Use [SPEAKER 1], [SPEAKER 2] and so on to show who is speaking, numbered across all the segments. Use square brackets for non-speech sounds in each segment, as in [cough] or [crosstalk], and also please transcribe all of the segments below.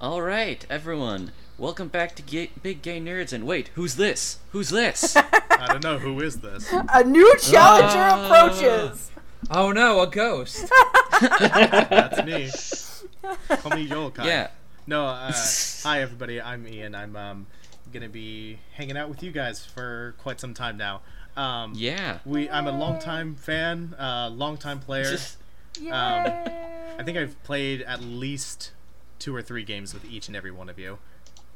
[SPEAKER 1] All right, everyone. Welcome back to Ga- Big Gay Nerds. And wait, who's this? Who's this? [laughs]
[SPEAKER 2] I don't know who is this.
[SPEAKER 3] A new challenger
[SPEAKER 1] Ah.
[SPEAKER 3] approaches.
[SPEAKER 4] Oh no, a ghost. [laughs]
[SPEAKER 2] That's me. Call me Joel Kai.
[SPEAKER 1] yeah.
[SPEAKER 2] No. Uh, [laughs] hi everybody. I'm Ian. I'm um gonna be hanging out with you guys for quite some time now. Um,
[SPEAKER 1] Yeah.
[SPEAKER 2] We. I'm a longtime fan. Uh, longtime player.
[SPEAKER 3] Yay.
[SPEAKER 2] I think I've played at least two or three games with each and every one of you.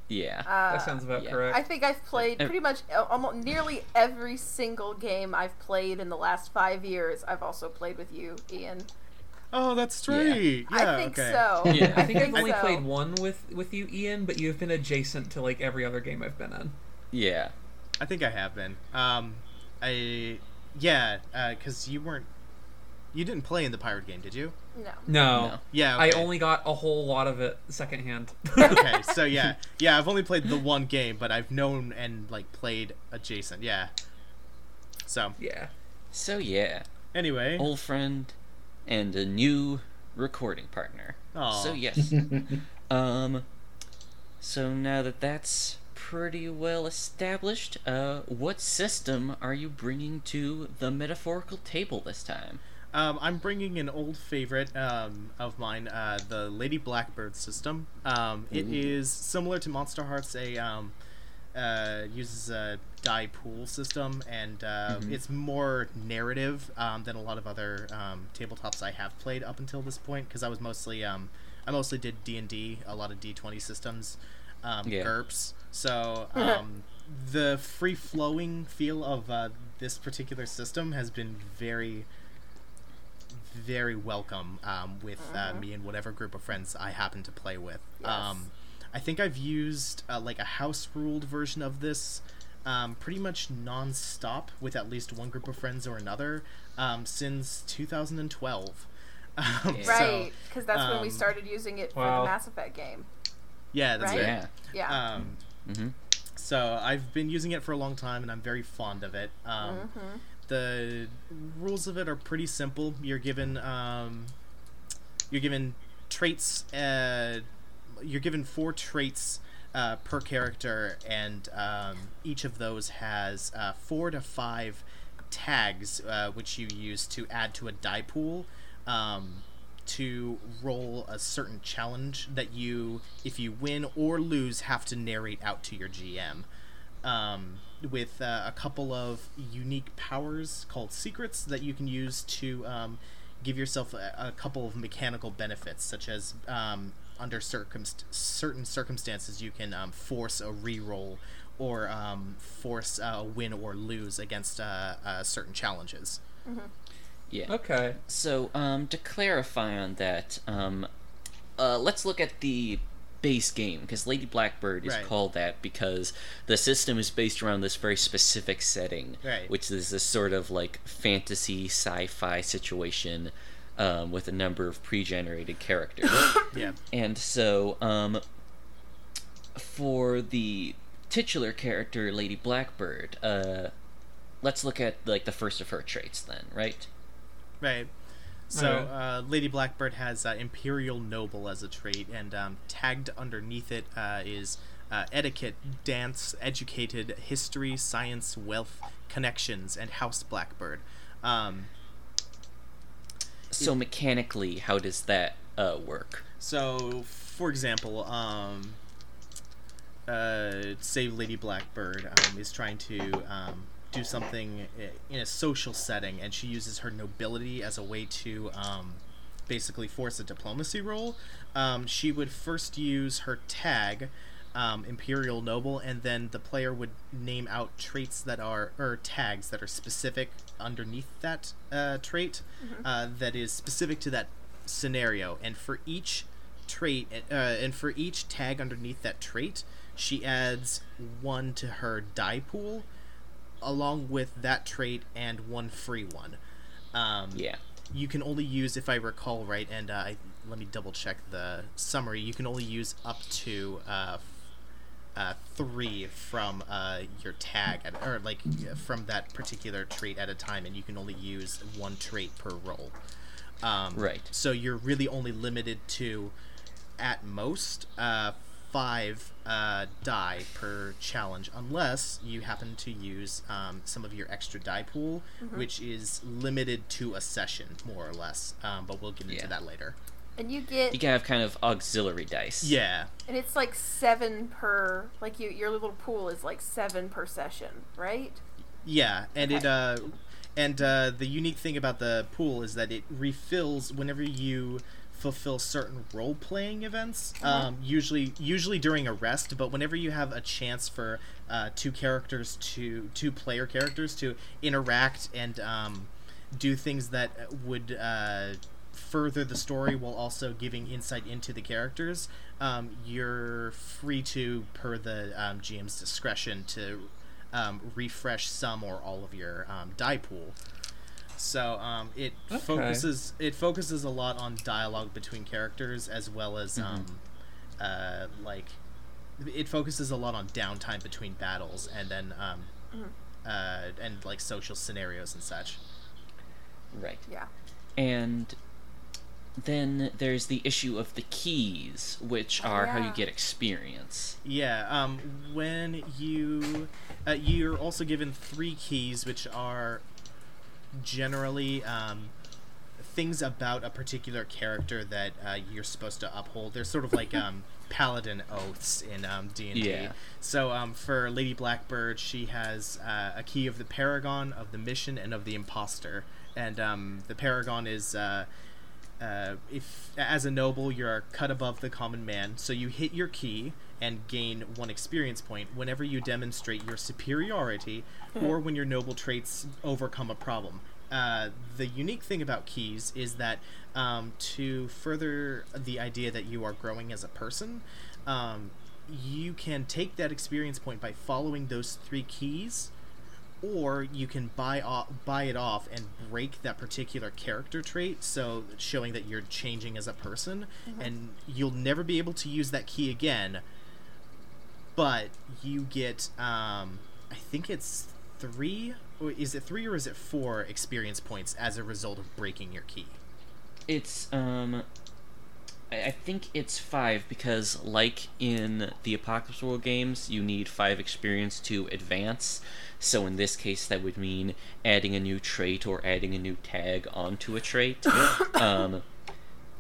[SPEAKER 1] Yeah.
[SPEAKER 3] Uh,
[SPEAKER 4] That sounds about
[SPEAKER 1] yeah.
[SPEAKER 4] correct.
[SPEAKER 3] I think I've played pretty much almost nearly every single game I've played in the last five years. I've also played with you, Ian.
[SPEAKER 2] Oh, that's straight. Yeah.
[SPEAKER 3] I think
[SPEAKER 2] okay.
[SPEAKER 3] so.
[SPEAKER 1] Yeah.
[SPEAKER 4] I think I've [laughs] only
[SPEAKER 3] so.
[SPEAKER 4] played one with with you, Ian, but you've been adjacent to like every other game I've been in.
[SPEAKER 1] Yeah.
[SPEAKER 2] I think I have been. Um, I yeah, because you weren't. You didn't play in the pirate game, did you?
[SPEAKER 3] No.
[SPEAKER 4] No,
[SPEAKER 1] No.
[SPEAKER 2] Yeah.
[SPEAKER 4] I only got a whole lot of it secondhand.
[SPEAKER 2] okay, so [laughs] yeah, yeah, I've only played the one game, but I've known and like played adjacent. Yeah. So
[SPEAKER 4] yeah.
[SPEAKER 1] So yeah,
[SPEAKER 2] anyway,
[SPEAKER 1] old friend and a new recording partner.
[SPEAKER 2] Aw.
[SPEAKER 1] So yes. [laughs] um. So now that that's pretty well established, uh, what system are you bringing to the metaphorical table this time?
[SPEAKER 2] Um, I'm bringing an old favorite um, of mine, uh, the Lady Blackbird system. Um, it
[SPEAKER 1] Ooh.
[SPEAKER 2] is similar to Monster Hearts. A um, uh, uses a die pool system, and uh,
[SPEAKER 1] Mhm.
[SPEAKER 2] it's more narrative um, than a lot of other um, tabletops I have played up until this point. Because I was mostly um, I mostly did D and D, a lot of D twenty systems, um,
[SPEAKER 1] Yeah.
[SPEAKER 2] GURPS. So [laughs] um, the free flowing feel of uh, this particular system has been very very welcome um, with uh, me and whatever group of friends I happen to play with.
[SPEAKER 3] Yes.
[SPEAKER 2] Um, I think I've used uh, like a house ruled version of this um, pretty much non-stop with at least one group of friends or another um, since 2012. [laughs] Um, so,
[SPEAKER 3] Right, because that's when we
[SPEAKER 2] um,
[SPEAKER 3] started using it for the Mass Effect game.
[SPEAKER 2] yeah, that's
[SPEAKER 3] Right?
[SPEAKER 2] right.
[SPEAKER 1] Yeah.
[SPEAKER 3] Yeah.
[SPEAKER 2] Um,
[SPEAKER 1] Mm-hmm.
[SPEAKER 2] so I've been using it for a long time and I'm very fond of it. Um,
[SPEAKER 3] Mhm.
[SPEAKER 2] The rules of it are pretty simple. You're given um, you're given traits. Uh, you're given four traits uh, per character, and um, each of those has uh, four to five tags, uh, which you use to add to a die pool. Um, to roll a certain challenge that you, if you win or lose, have to narrate out to your GM um, with uh, a couple of unique powers called secrets that you can use to um, give yourself a, a couple of mechanical benefits, such as um, under circumst- certain circumstances you can um, force a reroll or um, force uh, a win or lose against uh, uh, certain challenges.
[SPEAKER 1] Yeah.
[SPEAKER 4] Okay.
[SPEAKER 1] So, um, to clarify on that, um, uh, let's look at the base game because Lady Blackbird is
[SPEAKER 2] Right.
[SPEAKER 1] called that because the system is based around this very specific setting,
[SPEAKER 2] Right.
[SPEAKER 1] which is this sort of like fantasy sci-fi situation um, with a number of pre-generated characters. [coughs]
[SPEAKER 2] Yeah.
[SPEAKER 1] And so, um, for the titular character, Lady Blackbird, uh, let's look at like the first of her traits then, right?
[SPEAKER 2] Right. So,
[SPEAKER 4] Alright.
[SPEAKER 2] uh, Lady Blackbird has uh, Imperial Noble as a trait, and um, tagged underneath it uh, is uh, etiquette, dance, educated, history, science, wealth, connections, and House Blackbird. Um,
[SPEAKER 1] So mechanically, how does that uh, work?
[SPEAKER 2] so, for example, um, uh, say Lady Blackbird um, is trying to um, do something in a social setting, and she uses her nobility as a way to um, basically force a diplomacy roll. Um, she would first use her tag, um, Imperial Noble, and then the player would name out traits that are or tags that are specific underneath that uh, trait uh, that is specific to that scenario, and for each trait uh, and for each tag underneath that trait, she adds one to her die pool, along with that trait and one free one. Um,
[SPEAKER 1] Yeah.
[SPEAKER 2] you can only use, if I recall right, and uh, I, let me double check the summary. You can only use up to uh, f- uh, three from uh, your tag, at, or like from that particular trait at a time, and you can only use one trait per roll. Um,
[SPEAKER 1] Right.
[SPEAKER 2] So you're really only limited to at most uh, five uh, die per challenge, unless you happen to use um, some of your extra die pool, which is limited to a session, more or less. Um, but we'll get into
[SPEAKER 1] Yeah.
[SPEAKER 2] that later.
[SPEAKER 3] And you get
[SPEAKER 1] You can have kind of auxiliary dice.
[SPEAKER 2] Yeah.
[SPEAKER 3] and it's like seven per like you your little pool is like seven per session, right?
[SPEAKER 2] Yeah, and it uh and uh the unique thing about the pool is that it refills whenever you fulfill certain role playing events.
[SPEAKER 3] Uh-huh.
[SPEAKER 2] Um usually usually during a rest, but whenever you have a chance for uh two characters to two player characters to interact and um do things that would uh further the story while also giving insight into the characters, um, you're free to, per the um, GM's discretion, to um, refresh some or all of your um, die pool. So um, it
[SPEAKER 4] Okay.
[SPEAKER 2] focuses it focuses a lot on dialogue between characters as well as um, uh, like it focuses a lot on downtime between battles and then um, uh, and like social scenarios and such.
[SPEAKER 1] Right.
[SPEAKER 3] Yeah.
[SPEAKER 1] And then there's the issue of the keys, which
[SPEAKER 3] Oh,
[SPEAKER 1] are how you get experience.
[SPEAKER 2] Yeah, um, when you uh, you're also given three keys, which are generally um, things about a particular character that uh, you're supposed to uphold. They're sort of like [laughs] um, paladin oaths in um, D and D.
[SPEAKER 1] Yeah.
[SPEAKER 2] So um, for Lady Blackbird, she has uh, a key of the Paragon, of the Mission, and of the Imposter. And um, the Paragon is. Uh, uh, if as a noble you're cut above the common man, so you hit your key and gain one experience point whenever you demonstrate your superiority or when your noble traits overcome a problem. Uh, the unique thing about keys is that um, to further the idea that you are growing as a person, um, you can take that experience point by following those three keys or you can buy off, buy it off and break that particular character trait so showing that you're changing as a person and you'll never be able to use that key again but you get um i think it's three or is it three or is it four experience points as a result of breaking your key
[SPEAKER 1] It's um I I think it's five because, like in the Apocalypse World games, you need five experience to advance. So in this case, that would mean adding a new trait or adding a new tag onto a trait. [coughs] um,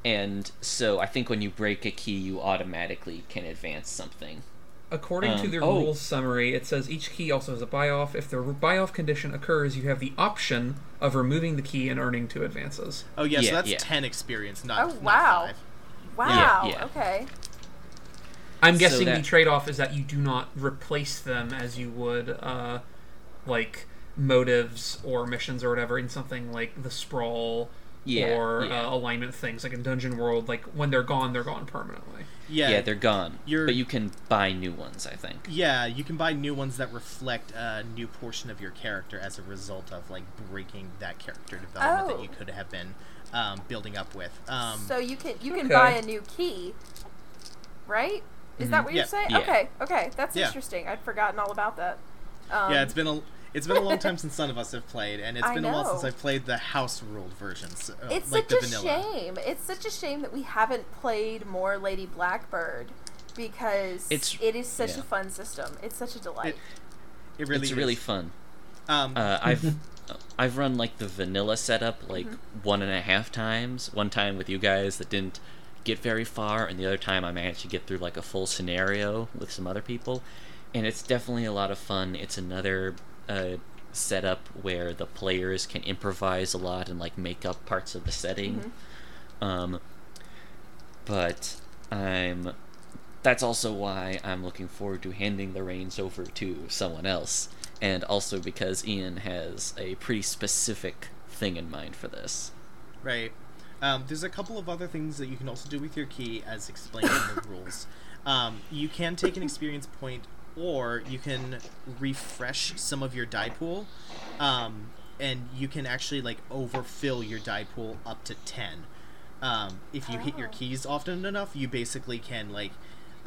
[SPEAKER 1] and so I think when you break a key, you automatically can advance something.
[SPEAKER 4] According to
[SPEAKER 1] Um,
[SPEAKER 4] the
[SPEAKER 1] oh.
[SPEAKER 4] rules summary, it says each key also has a buy off. If the buy off condition occurs, you have the option of removing the key and earning two advances.
[SPEAKER 2] oh yeah,
[SPEAKER 1] Yeah,
[SPEAKER 2] so that's
[SPEAKER 1] yeah.
[SPEAKER 2] 10 experience not,
[SPEAKER 3] Oh,
[SPEAKER 2] not
[SPEAKER 3] wow.
[SPEAKER 2] five
[SPEAKER 3] Wow.
[SPEAKER 1] yeah.
[SPEAKER 3] Okay.
[SPEAKER 4] I'm
[SPEAKER 1] So
[SPEAKER 4] guessing
[SPEAKER 1] that-
[SPEAKER 4] the trade off is that you do not replace them as you would, uh, like, motives or missions or whatever in something like the Sprawl
[SPEAKER 1] Yeah,
[SPEAKER 4] or
[SPEAKER 1] yeah.
[SPEAKER 4] Uh, alignment things. Like in Dungeon World, like, when they're gone, they're gone permanently.
[SPEAKER 2] yeah
[SPEAKER 1] Yeah, they're gone.
[SPEAKER 2] you're-
[SPEAKER 1] But you can buy new ones, I think.
[SPEAKER 2] Yeah, you can buy new ones that reflect a new portion of your character as a result of like breaking that character development
[SPEAKER 3] Oh.
[SPEAKER 2] that you could have been um, building up with. Um,
[SPEAKER 3] so you can you can
[SPEAKER 4] okay.
[SPEAKER 3] buy a new key, right? Is that
[SPEAKER 1] Mhm.
[SPEAKER 3] what you're saying?
[SPEAKER 1] Yeah.
[SPEAKER 3] Okay. Okay. That's
[SPEAKER 2] Yeah.
[SPEAKER 3] interesting. I'd forgotten all about that. Um,
[SPEAKER 2] yeah, it's been a it's been a long time since some of us have played, and it's
[SPEAKER 3] I
[SPEAKER 2] been a while since I've played the house ruled versions, uh,
[SPEAKER 3] It's
[SPEAKER 2] like
[SPEAKER 3] such
[SPEAKER 2] the
[SPEAKER 3] a
[SPEAKER 2] vanilla.
[SPEAKER 3] shame. It's such a shame that we haven't played more Lady Blackbird because
[SPEAKER 1] It's-
[SPEAKER 3] it is such
[SPEAKER 1] yeah.
[SPEAKER 3] a fun system. It's such a delight.
[SPEAKER 2] It really
[SPEAKER 1] it's
[SPEAKER 2] is.
[SPEAKER 1] really fun.
[SPEAKER 2] Um,
[SPEAKER 1] Uh, [laughs] I've I've run like the vanilla setup like one and a half times. One time with you guys that didn't get very far, and the other time I managed to get through like a full scenario with some other people, and it's definitely a lot of fun. It's another uh, setup where the players can improvise a lot and like make up parts of the setting. Um, but I'm that's also why I'm looking forward to handing the reins over to someone else, and also because Ian has a pretty specific thing in mind for this.
[SPEAKER 2] Right. Um, there's a couple of other things that you can also do with your key, as explained in the [laughs] rules. Um, you can take an experience point, or you can refresh some of your die pool, um, and you can actually like overfill your die pool up to ten. Um, if you hit your
[SPEAKER 3] Oh.
[SPEAKER 2] keys often enough, you basically can like,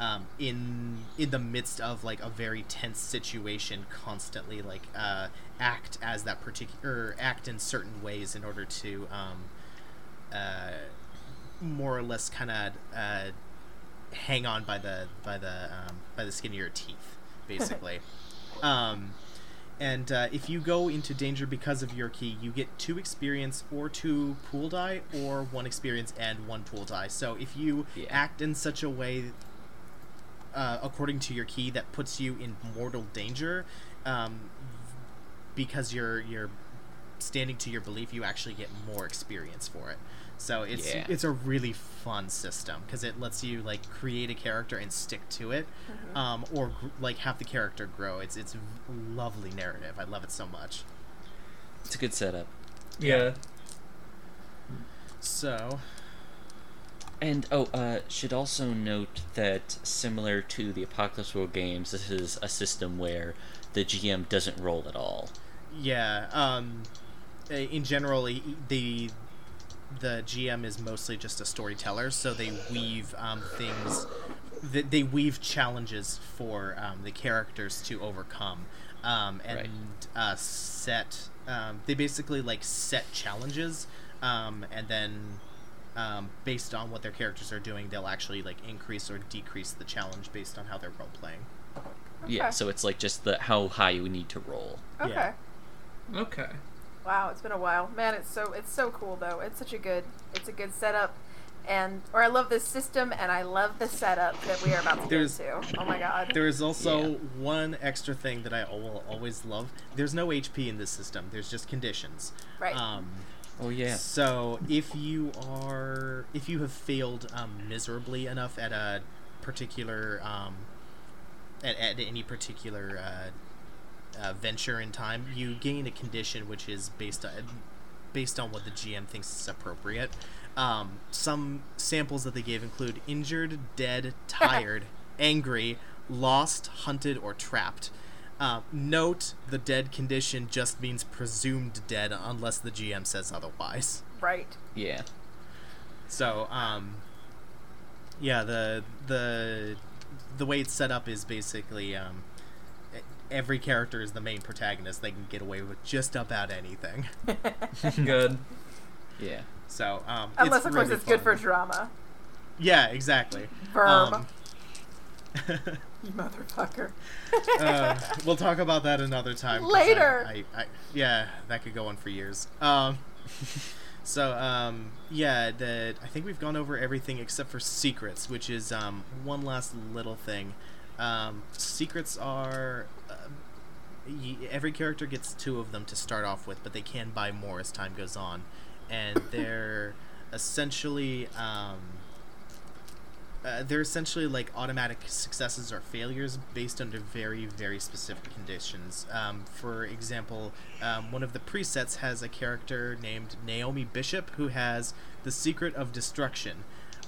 [SPEAKER 2] um, in in the midst of like a very tense situation, constantly like uh, act as that particular act in certain ways in order to um, uh, more or less kind of uh, hang on by the by the um, by the skin of your teeth, basically. um, and uh, if you go into danger because of your key, you get two experience or two pool die, or one experience and one pool die. So if you
[SPEAKER 1] Yeah.
[SPEAKER 2] act in such a way, uh, according to your key, that puts you in mortal danger, um, because you're you're standing to your belief, you actually get more experience for it. So it's
[SPEAKER 1] Yeah.
[SPEAKER 2] it's a really fun system because it lets you like create a character and stick to it, um, or gr- like have the character grow. It's it's lovely narrative. I love it so much.
[SPEAKER 1] It's a good setup.
[SPEAKER 4] Yeah.
[SPEAKER 2] So
[SPEAKER 1] And oh, uh, should also note that similar to the Apocalypse World games, this is a system where the GM doesn't roll at all.
[SPEAKER 2] yeah, um, uh, in general, e- the the GM is mostly just a storyteller, so they weave um, things. They, they weave challenges for um, the characters to overcome, um, and
[SPEAKER 1] Right.
[SPEAKER 2] uh, set. Um, they basically like set challenges, um, and then um, based on what their characters are doing, they'll actually like increase or decrease the challenge based on how they're role playing.
[SPEAKER 1] Yeah, so it's like just the how high you need to roll.
[SPEAKER 3] Okay.
[SPEAKER 2] Yeah.
[SPEAKER 4] Okay.
[SPEAKER 3] Wow, it's been a while. Man, it's so it's so cool though. It's such a good it's a good setup. And or I love this system and I love the setup that we are about to
[SPEAKER 2] There's-
[SPEAKER 3] get to. Oh my god.
[SPEAKER 2] There is also
[SPEAKER 1] Yeah.
[SPEAKER 2] one extra thing that I will always love. There's no HP in this system. There's just conditions.
[SPEAKER 3] Right.
[SPEAKER 2] Um,
[SPEAKER 1] Oh yeah.
[SPEAKER 2] So if you are, if you have failed um, miserably enough at a particular, um, at, at any particular uh, uh, venture in time, you gain a condition which is based on based on what the GM thinks is appropriate. Um, some samples that they gave include injured, dead, tired, [laughs] angry, lost, hunted, or trapped. Uh, note the dead condition just means presumed dead unless the GM says otherwise.
[SPEAKER 3] right.
[SPEAKER 1] Yeah.
[SPEAKER 2] So, um, yeah, the the the way it's set up is basically um, every character is the main protagonist. They can get away with just about anything. [laughs]
[SPEAKER 4] Good.
[SPEAKER 1] Yeah.
[SPEAKER 2] So, um,
[SPEAKER 3] Unless
[SPEAKER 2] it's
[SPEAKER 3] of course
[SPEAKER 2] really
[SPEAKER 3] it's good for drama.
[SPEAKER 2] Yeah, exactly.
[SPEAKER 3] Verb.
[SPEAKER 2] Um, [laughs]
[SPEAKER 3] you motherfucker. [laughs]
[SPEAKER 2] uh, we'll talk about that another time.
[SPEAKER 3] Later.
[SPEAKER 2] I, I, I, yeah, that could go on for years. Um, so um, yeah, the I think we've gone over everything except for secrets, which is um, one last little thing. Um, secrets are uh, y- every character gets two of them to start off with, but they can buy more as time goes on, and [laughs] they're essentially. Um, uh, they're essentially like automatic successes or failures based under very very specific conditions um, for example um, one of the presets has a character named naomi bishop who has the secret of destruction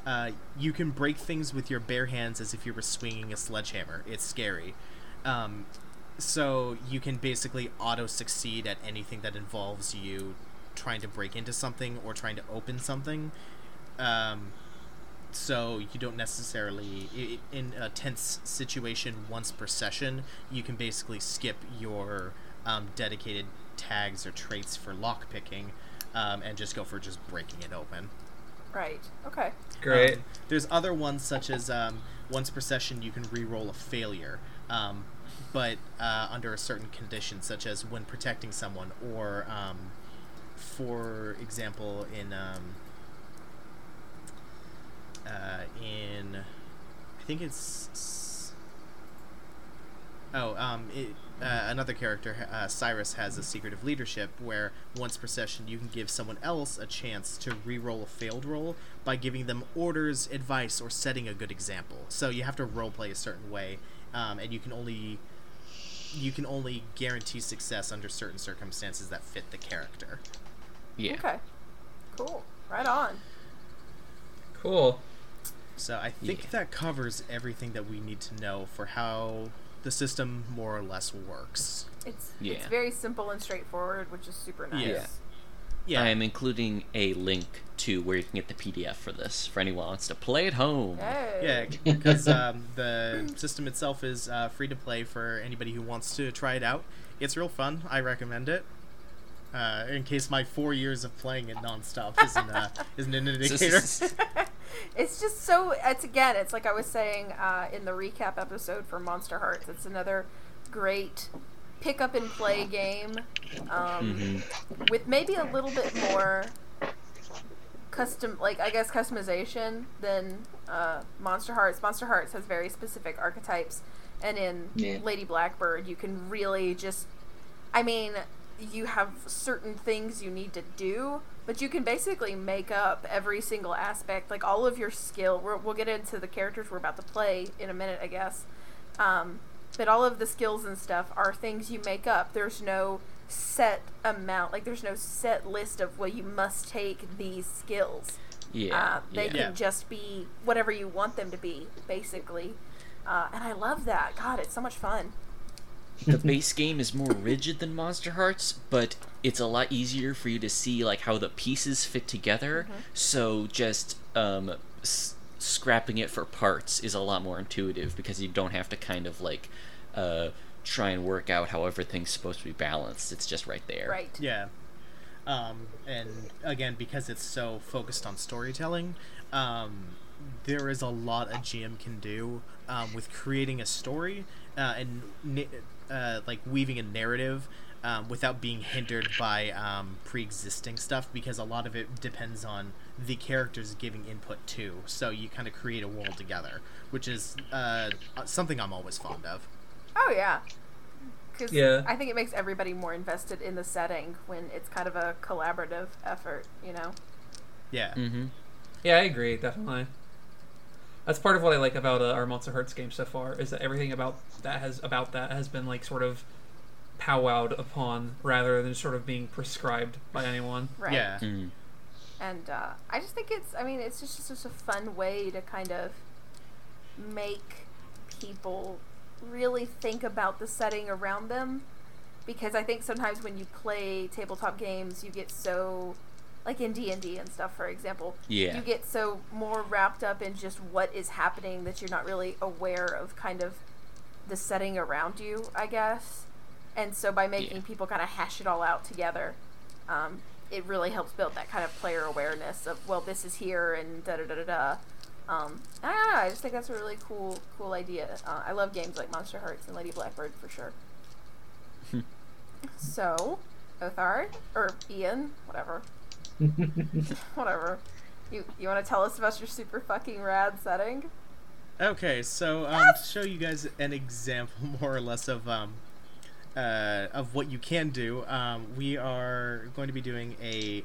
[SPEAKER 2] uh, you can break things with your bare hands as if you were swinging a sledgehammer. It's scary. Um, so you can basically auto succeed at anything that involves you trying to break into something or trying to open something. Um, so you don't necessarily in a tense situation once per session you can basically skip your um, dedicated tags or traits for lock picking um, and just go for just breaking it open
[SPEAKER 3] Right. Okay.
[SPEAKER 4] Great.
[SPEAKER 2] um, there's other ones such as um, once per session you can re-roll a failure, um, but uh, under a certain condition, such as when protecting someone, or um, for example, in um, uh, in I think it's oh um it, uh, another character uh, Cyrus has a secret of leadership where once per session you can give someone else a chance to re-roll a failed roll by giving them orders, advice, or setting a good example. So you have to roleplay a certain way, um, and you can only you can only guarantee success under certain circumstances that fit the character.
[SPEAKER 1] Yeah.
[SPEAKER 3] Okay. Cool. Right on.
[SPEAKER 4] Cool.
[SPEAKER 2] So I think
[SPEAKER 1] Yeah.
[SPEAKER 2] that covers everything that we need to know for how the system more or less works.
[SPEAKER 3] It's
[SPEAKER 1] Yeah.
[SPEAKER 3] it's very simple and straightforward, which is super nice.
[SPEAKER 2] Yeah. Yeah.
[SPEAKER 1] I am including a link to where you can get the PDF for this for anyone who wants to play at home.
[SPEAKER 3] Hey.
[SPEAKER 2] Yeah, [laughs] because um, the system itself is uh, free to play for anybody who wants to try it out. It's real fun. I recommend it. Uh, in case my four years of playing it nonstop isn't uh, isn't an [laughs] indicator. [laughs]
[SPEAKER 5] it's just so. It's again. It's like I was saying uh, in the recap episode for Monster Hearts. It's another great pick up and play game um,
[SPEAKER 1] hmm
[SPEAKER 5] with maybe a little bit more custom, like I guess customization than uh, Monster Hearts. Monster Hearts has very specific archetypes, and in
[SPEAKER 6] Yeah.
[SPEAKER 5] Lady Blackbird, you can really just. I mean, you have certain things you need to do, but you can basically make up every single aspect, like all of your skill. We're, we'll get into the characters we're about to play in a minute, I guess. Um, but all of the skills and stuff are things you make up. There's no set amount, like there's no set list of well, you must take these skills.
[SPEAKER 1] Yeah.
[SPEAKER 5] Uh, they
[SPEAKER 1] yeah.
[SPEAKER 5] can just be whatever you want them to be, basically. Uh, and I love that. God, it's so much fun.
[SPEAKER 1] The base game is more rigid than Monster Hearts, but it's a lot easier for you to see like how the pieces fit together. So just um, s- scrapping it for parts is a lot more intuitive because you don't have to kind of like uh, try and work out how everything's supposed to be balanced. It's just right there.
[SPEAKER 5] Right.
[SPEAKER 2] Yeah. Um, and again, because it's so focused on storytelling, um, there is a lot a GM can do um, with creating a story uh, and na- uh, like weaving a narrative um, without being hindered by um, pre-existing stuff because a lot of it depends on the characters giving input too. So you kind of create a world together, which is uh, something I'm always fond of.
[SPEAKER 5] Oh yeah. Because
[SPEAKER 4] Yeah.
[SPEAKER 5] I think it makes everybody more invested in the setting when it's kind of a collaborative effort. You know.
[SPEAKER 2] Yeah.
[SPEAKER 1] Mm-hmm.
[SPEAKER 4] Yeah, I agree, definitely. That's part of what I like about uh, our Monster Hearts game so far is that everything about that has about that has been like sort of powwowed upon rather than sort of being prescribed by anyone.
[SPEAKER 5] Right.
[SPEAKER 2] Yeah.
[SPEAKER 1] Mm.
[SPEAKER 5] And uh, I just think it's. I mean, it's just just a fun way to kind of make people really think about the setting around them because I think sometimes when you play tabletop games, you get so like in D&D and stuff for example,
[SPEAKER 1] Yeah.
[SPEAKER 5] you get so more wrapped up in just what is happening that you're not really aware of kind of the setting around you, I guess. And so by making
[SPEAKER 1] Yeah.
[SPEAKER 5] people kind of hash it all out together, um, it really helps build that kind of player awareness of well, this is here and da da da da da. Um, I don't know. I just think that's a really cool, cool idea. Uh, I love games like Monster Hearts and Lady Blackbird for sure. so, Othar or Ian, whatever, whatever. You you want to tell us about your super fucking rad setting?
[SPEAKER 2] Okay, so um, to show you guys an example, [laughs] more or less, of um, uh, of what you can do, um, we are going to be doing a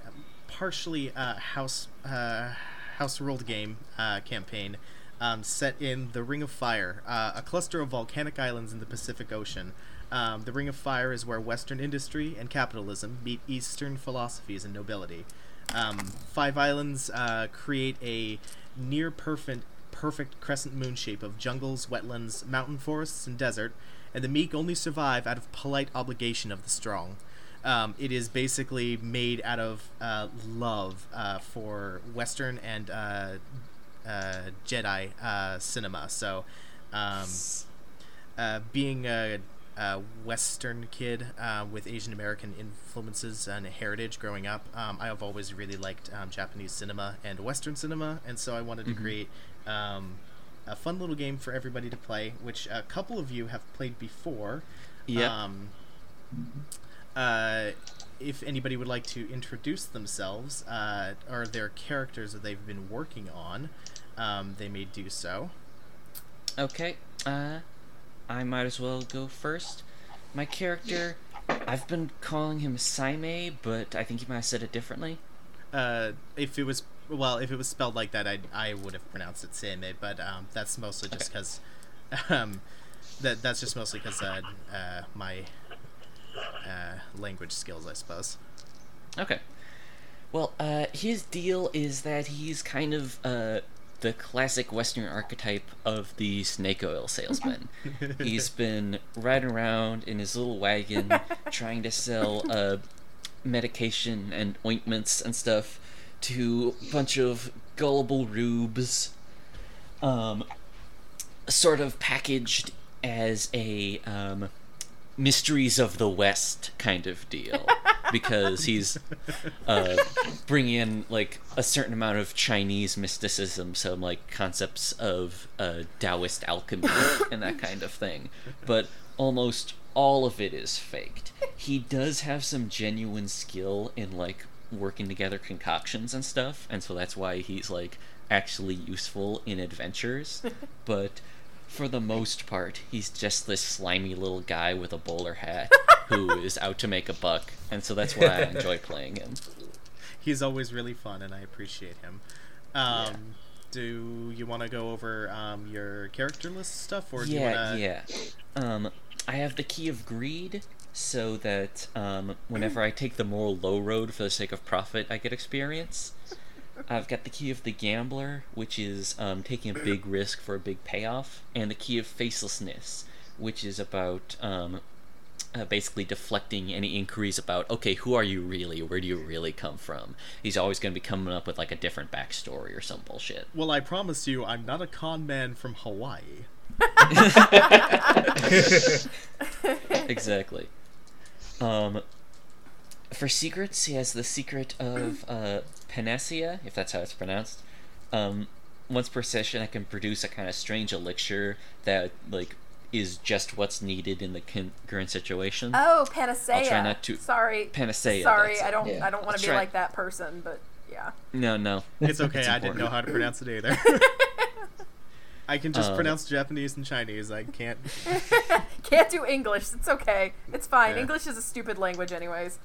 [SPEAKER 2] partially uh, house uh, house ruled game uh, campaign um, set in the Ring of Fire, uh, a cluster of volcanic islands in the Pacific Ocean. Um, the Ring of Fire is where Western industry and capitalism meet Eastern philosophies and nobility. Um, five islands uh, create a near perfect perfect crescent moon shape of jungles, wetlands, mountain forests, and desert, and the meek only survive out of polite obligation of the strong. Um, it is basically made out of uh, love uh, for Western and uh, uh, Jedi uh, cinema. So, um, uh, being a, a Western kid uh, with Asian American influences and heritage growing up, um, I have always really liked um, Japanese cinema and Western cinema, and so I wanted to create um, a fun little game for everybody to play, which a couple of you have played before.
[SPEAKER 1] Yep.
[SPEAKER 2] Um, uh, if anybody would like to introduce themselves uh, or their characters that they've been working on, um, they may do so.
[SPEAKER 1] Okay, uh, I might as well go first. My character, I've been calling him Saime, but I think you might have said it differently.
[SPEAKER 2] Uh, if it was well, if it was spelled like that, I I would have pronounced it Seime, but um, that's mostly just
[SPEAKER 1] Okay.
[SPEAKER 2] because um, that that's just mostly because uh, uh, my uh, language skills, I suppose.
[SPEAKER 1] Okay. Well, uh, his deal is that he's kind of uh, the classic Western archetype of the snake oil salesman. [laughs] he's been riding around in his little wagon [laughs] trying to sell uh, medication and ointments and stuff to a bunch of gullible rubes, um, sort of packaged as a um, mysteries of the West kind of deal [laughs] because he's uh, bringing in like a certain amount of Chinese mysticism, some like concepts of uh, Taoist alchemy and that kind of thing. But almost all of it is faked. He does have some genuine skill in like working together concoctions and stuff, and so that's why he's like actually useful in adventures. but for the most part, he's just this slimy little guy with a bowler hat [laughs] who is out to make a buck, and so that's why I [laughs] enjoy playing him.
[SPEAKER 2] He's always really fun, and I appreciate him. Um,
[SPEAKER 1] Yeah.
[SPEAKER 2] Do you want to go over um, your character list stuff, or do you
[SPEAKER 1] yeah,
[SPEAKER 2] want to?
[SPEAKER 1] yeah. Um, I have the key of greed, so that um, whenever I take the moral low road for the sake of profit, I get experience. I've got the key of the gambler, which is um, taking a big risk for a big payoff, and the key of facelessness, which is about um, uh, basically deflecting any inquiries about, okay, who are you really? Where do you really come from? He's always going to be coming up with like a different backstory or some bullshit.
[SPEAKER 2] Well, I promise you, I'm not a con man from Hawaii. [laughs]
[SPEAKER 1] exactly. Um, for secrets, he has the secret of uh, Panacea, if that's how it's pronounced. Um, once per session, I can produce a kind of strange elixir that like is just what's needed in the con- current situation.
[SPEAKER 3] Oh, panacea.
[SPEAKER 1] I'll try not to-
[SPEAKER 3] Sorry.
[SPEAKER 1] Panacea,
[SPEAKER 3] Sorry, I don't.
[SPEAKER 1] yeah.
[SPEAKER 3] I don't want to be
[SPEAKER 1] try-
[SPEAKER 3] like that person, but yeah.
[SPEAKER 1] No, no.
[SPEAKER 2] It's okay.
[SPEAKER 1] It's
[SPEAKER 2] I didn't know how to pronounce it either. [laughs] I can just
[SPEAKER 1] Um,
[SPEAKER 2] pronounce Japanese and Chinese. I can't. [laughs]
[SPEAKER 3] Can't do English. It's okay. It's fine.
[SPEAKER 2] Yeah.
[SPEAKER 3] English is a stupid language, anyways.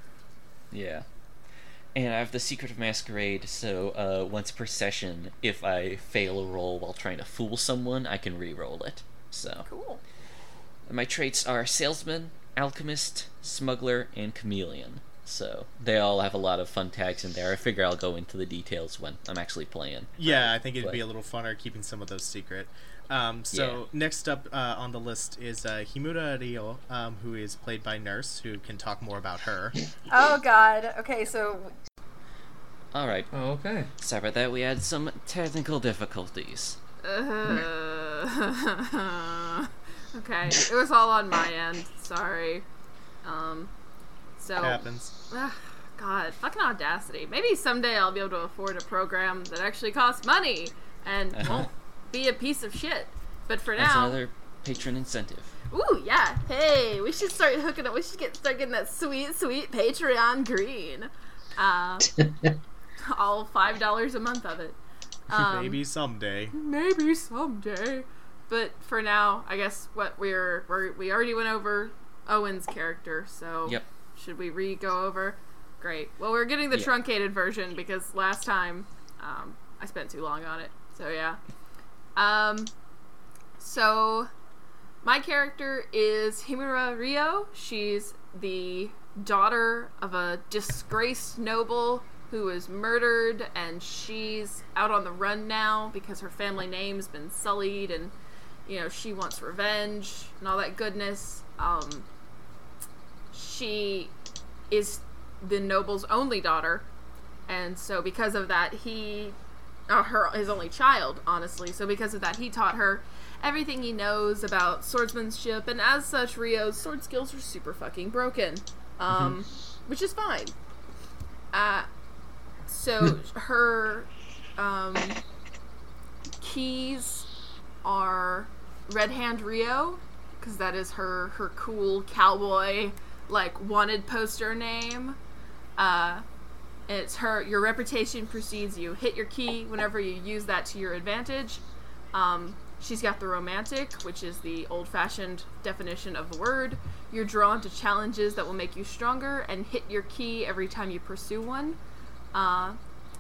[SPEAKER 1] Yeah. And I have the Secret of Masquerade, so uh, once per session, if I fail a roll while trying to fool someone, I can re-roll it. So.
[SPEAKER 3] Cool.
[SPEAKER 1] My traits are salesman, alchemist, smuggler, and chameleon. So they all have a lot of fun tags in there. I figure I'll go into the details when I'm actually playing.
[SPEAKER 2] Yeah, I think it'd
[SPEAKER 1] But-
[SPEAKER 2] be a little funner keeping some of those secret. Um, so next up uh, on the list is uh, Himura Ryo, um, who is played by Nurse, who can talk more about her. [laughs]
[SPEAKER 3] Oh God. Okay, so
[SPEAKER 1] All right.
[SPEAKER 4] Oh, okay.
[SPEAKER 1] Sorry about that. We had some technical difficulties.
[SPEAKER 5] Uh, [laughs] okay, it was all on my end. Sorry. Um, so
[SPEAKER 2] Happens.
[SPEAKER 5] Ugh, God, fucking audacity. Maybe someday I'll be able to afford a program that actually costs money and
[SPEAKER 1] Uh-huh.
[SPEAKER 5] won't be a piece of shit. But for now
[SPEAKER 1] That's
[SPEAKER 5] now,
[SPEAKER 1] another patron incentive.
[SPEAKER 5] ooh yeah, hey, we should start hooking up. We should get start getting that sweet, sweet Patreon green. Uh, [laughs] all five dollars a month of it. [laughs] Um,
[SPEAKER 2] Maybe someday.
[SPEAKER 5] maybe someday. But for now, I guess what we're, we're we already went over Owen's character, so
[SPEAKER 1] Yep.
[SPEAKER 5] should we re go over? Great. Well, we're getting the
[SPEAKER 1] Yeah.
[SPEAKER 5] truncated version because last time um, I spent too long on it. So yeah. Um. So my character is Himura Ryo. She's the daughter of a disgraced noble who was murdered, and she's out on the run now because her family name's been sullied, and you know she wants revenge and all that goodness. Um, she is the noble's only daughter, and so because of that, he, uh, her his only child, honestly. So because of that, he taught her everything he knows about swordsmanship, and as such, Rio's sword skills are super fucking broken, um, which is fine. Uh, so [laughs] her um, keys are Red Hand Rio, because that is her her cool cowboy like wanted poster name. Uh, it's her. Your reputation precedes you. Hit your key whenever you use that to your advantage. Um, she's got the romantic, which is the old-fashioned definition of the word. You're drawn to challenges that will make you stronger, and hit your key every time you pursue one. Uh,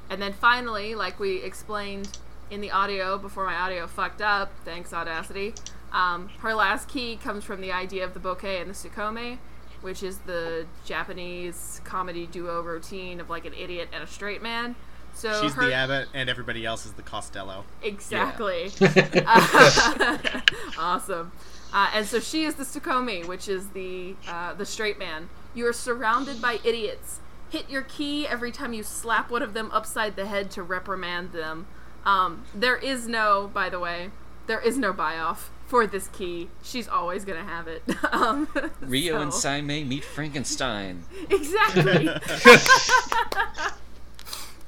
[SPEAKER 5] and then finally, like we explained in the audio before my audio fucked up, thanks Audacity, um, her last key comes from the idea of the boke and the tsukkomi, which is the Japanese comedy duo routine of like an idiot and a straight man. So
[SPEAKER 2] She's
[SPEAKER 5] her,
[SPEAKER 2] the Abbott, and everybody else is the Costello.
[SPEAKER 5] Exactly. [laughs] [laughs] awesome. Uh, and so she is the tsukkomi, which is the uh, the straight man. You are surrounded by idiots. Hit your key every time you slap one of them upside the head to reprimand them. Um, there is no, by the way, there is no buy off for this key. She's always gonna have it. [laughs] um,
[SPEAKER 1] Rio and
[SPEAKER 5] so-
[SPEAKER 1] Saime meet Frankenstein. [laughs]
[SPEAKER 5] Exactly. [laughs]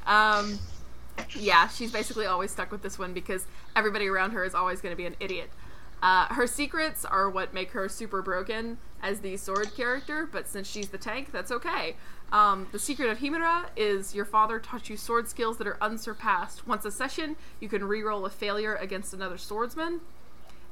[SPEAKER 5] um, yeah, she's basically always stuck with this one because everybody around her is always to be an idiot. Uh, her secrets are what make her super broken as the sword character, but since she's the tank, that's okay. Um, the secret of Himura is your father taught you sword skills that are unsurpassed. Once a session, you can reroll a failure against another swordsman.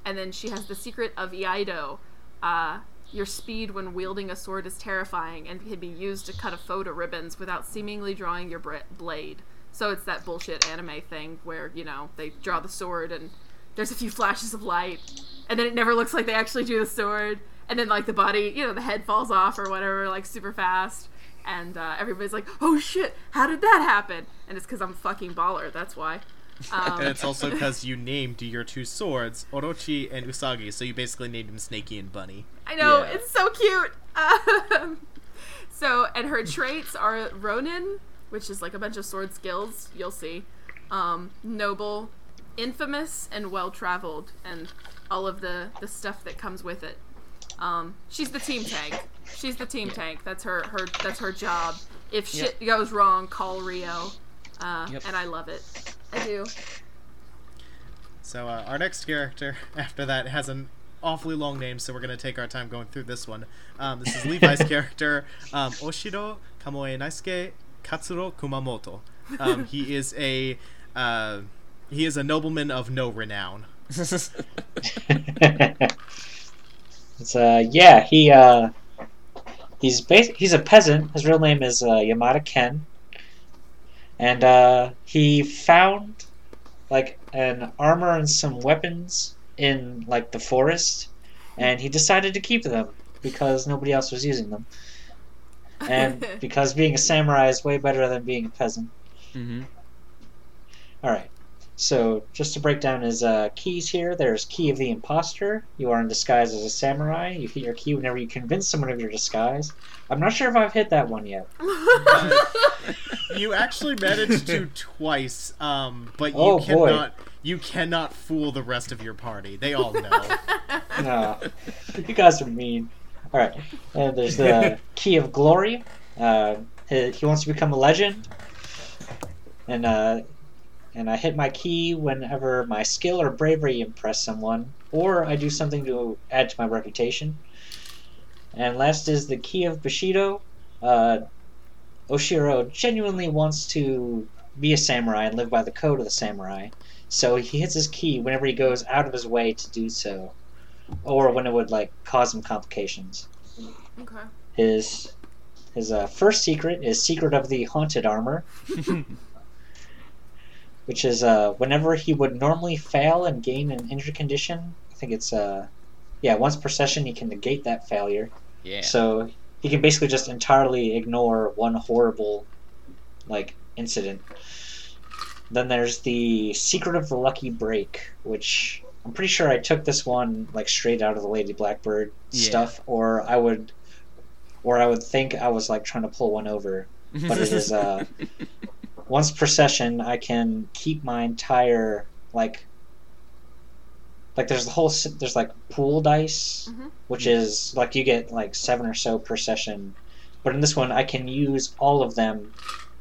[SPEAKER 5] And then she has the secret of Iaido. Uh, your speed when wielding a sword is terrifying and can be used to cut a foe to ribbons without seemingly drawing your bra- blade. So it's that bullshit anime thing where, you know, they draw the sword and there's a few flashes of light and then it never looks like they actually do the sword and then like the body, you know, the head falls off or whatever like super fast and uh, everybody's like, "Oh shit, how did that happen?" And it's cuz I'm fucking baller, that's why. Um,
[SPEAKER 2] And it's also because you named your two swords Orochi and Usagi, so you basically named them Snakey and Bunny.
[SPEAKER 5] I know
[SPEAKER 1] Yeah.
[SPEAKER 5] it's so cute. Um, so, and her traits are Ronin, which is like a bunch of sword skills. You'll see, um, noble, infamous, and well traveled, and all of the the stuff that comes with it. Um, she's the team tank. She's the team tank. That's her her that's her job. If shit goes wrong, call Rio. Uh,
[SPEAKER 1] Yep.
[SPEAKER 5] And I love it. I do.
[SPEAKER 2] So uh, our next character [laughs] after that has an awfully long name, so we're gonna take our time going through this one. Um, this is Levi's [laughs] character, um, Oshiro Kamoe Naisuke Katsuro Kumamoto. Um, he [laughs] is a uh, he is a nobleman of no renown.
[SPEAKER 6] it's uh yeah he uh he's bas- he's a peasant. His real name is uh, Yamada Ken, and uh, he found like an armor and some weapons in like the forest, and he decided to keep them because nobody else was using them, and [laughs] because being a samurai is way better than being a peasant.
[SPEAKER 1] hmm
[SPEAKER 6] All right. So, just to break down his uh, keys here, there's Key of the Imposter. You are in disguise as a samurai. You hit your key whenever you convince someone of your disguise. I'm not sure if I've hit that one yet. [laughs]
[SPEAKER 2] You actually managed to [laughs] twice, um, but you
[SPEAKER 6] Oh, boy.
[SPEAKER 2] cannot you cannot fool the rest of your party. They all know. [laughs]
[SPEAKER 6] No, you guys are mean. All right. And there's the Key of Glory. Uh, he, he wants to become a legend. And uh, and I hit my key whenever my skill or bravery impress someone, or I do something to add to my reputation. And last is the Key of Bushido. Uh, Oshiro genuinely wants to be a samurai and live by the code of the samurai, so he hits his key whenever he goes out of his way to do so, or when it would like cause him complications.
[SPEAKER 5] okay.
[SPEAKER 6] His his uh, first secret is secret of the haunted armor, [laughs] which is uh, whenever he would normally fail and gain an injured condition. I think it's uh, yeah, once per session he can negate that failure.
[SPEAKER 1] Yeah.
[SPEAKER 6] So he can basically just entirely ignore one horrible like incident. Then there's the Secret of the Lucky Break, which I'm pretty sure I took this one like straight out of the Lady Blackbird
[SPEAKER 1] Yeah.
[SPEAKER 6] stuff, or I would, or I would think I was like trying to pull one over. But it is uh, [laughs] once per session I can keep my entire like like there's the whole there's like pool dice
[SPEAKER 5] Mhm.
[SPEAKER 6] which is like you get like seven or so per session but in this one I can use all of them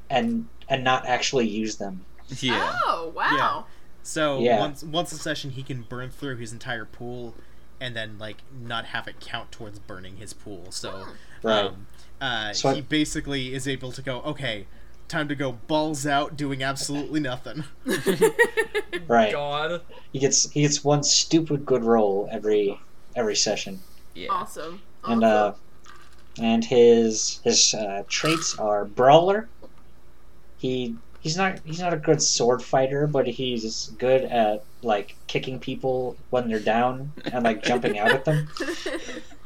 [SPEAKER 6] and and not actually use them
[SPEAKER 1] yeah.
[SPEAKER 5] Oh wow. Yeah.
[SPEAKER 2] So
[SPEAKER 6] Yeah.
[SPEAKER 2] once once a session, he can burn through his entire pool, and then like not have it count towards burning his pool. So
[SPEAKER 6] right
[SPEAKER 2] um, uh,
[SPEAKER 6] So I-
[SPEAKER 2] he basically is able to go. Okay, time to go balls out, doing absolutely nothing. [laughs]
[SPEAKER 6] right
[SPEAKER 4] God.
[SPEAKER 6] he gets he gets one stupid good roll every every session
[SPEAKER 1] Yeah.
[SPEAKER 5] Awesome.
[SPEAKER 6] and uh and his his uh, traits are brawler he he's not he's not a good sword fighter but he's good at like kicking people when they're down and like jumping out at them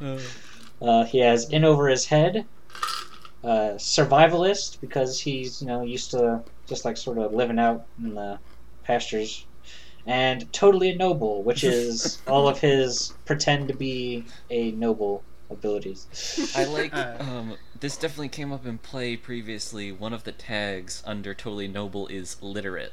[SPEAKER 6] [laughs] [laughs]
[SPEAKER 1] uh,
[SPEAKER 6] he has in over his head uh, survivalist because he's you know used to just like sort of living out in the pastures and totally a noble which is [laughs] all of his pretend to be a noble abilities
[SPEAKER 1] I like.
[SPEAKER 2] Uh.
[SPEAKER 1] um, this definitely came up in play previously. One of the tags under Totally Noble is literate.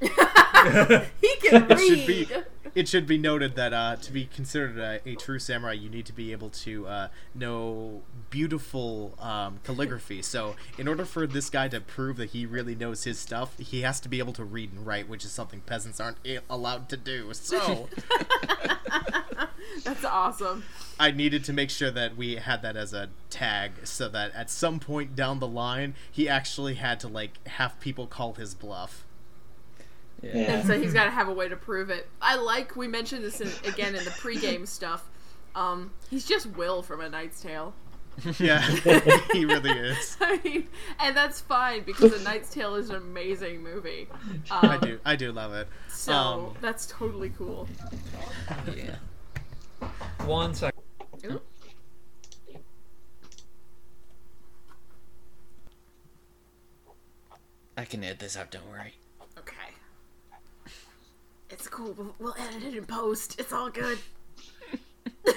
[SPEAKER 1] [laughs]
[SPEAKER 5] he can
[SPEAKER 2] It should be- it should be noted that uh, to be considered a, a true samurai, you need to be able to uh, know beautiful um, calligraphy. So, in order for this guy to prove that he really knows his stuff, he has to be able to read and write, which is something peasants aren't a- allowed to do. So, [laughs]
[SPEAKER 5] That's awesome.
[SPEAKER 2] I needed to make sure that we had that as a tag, so that at some point down the line, he actually had to like have people call his bluff.
[SPEAKER 1] Yeah.
[SPEAKER 6] Yeah.
[SPEAKER 5] And so he's [laughs] got to have a way to prove it. I like we mentioned this in, again in the pregame stuff. Um, he's just Will from A Knight's Tale.
[SPEAKER 2] Yeah, [laughs] [laughs] he really is.
[SPEAKER 5] I mean, and that's fine because A Knight's Tale is an amazing movie. Um,
[SPEAKER 2] I do, I do love it.
[SPEAKER 5] So
[SPEAKER 2] Um,
[SPEAKER 5] that's totally cool.
[SPEAKER 1] yeah.
[SPEAKER 4] One second.
[SPEAKER 5] Ooh.
[SPEAKER 1] I can edit this out, don't worry.
[SPEAKER 5] Okay. It's cool. We'll, we'll edit it in post. It's all good. [laughs]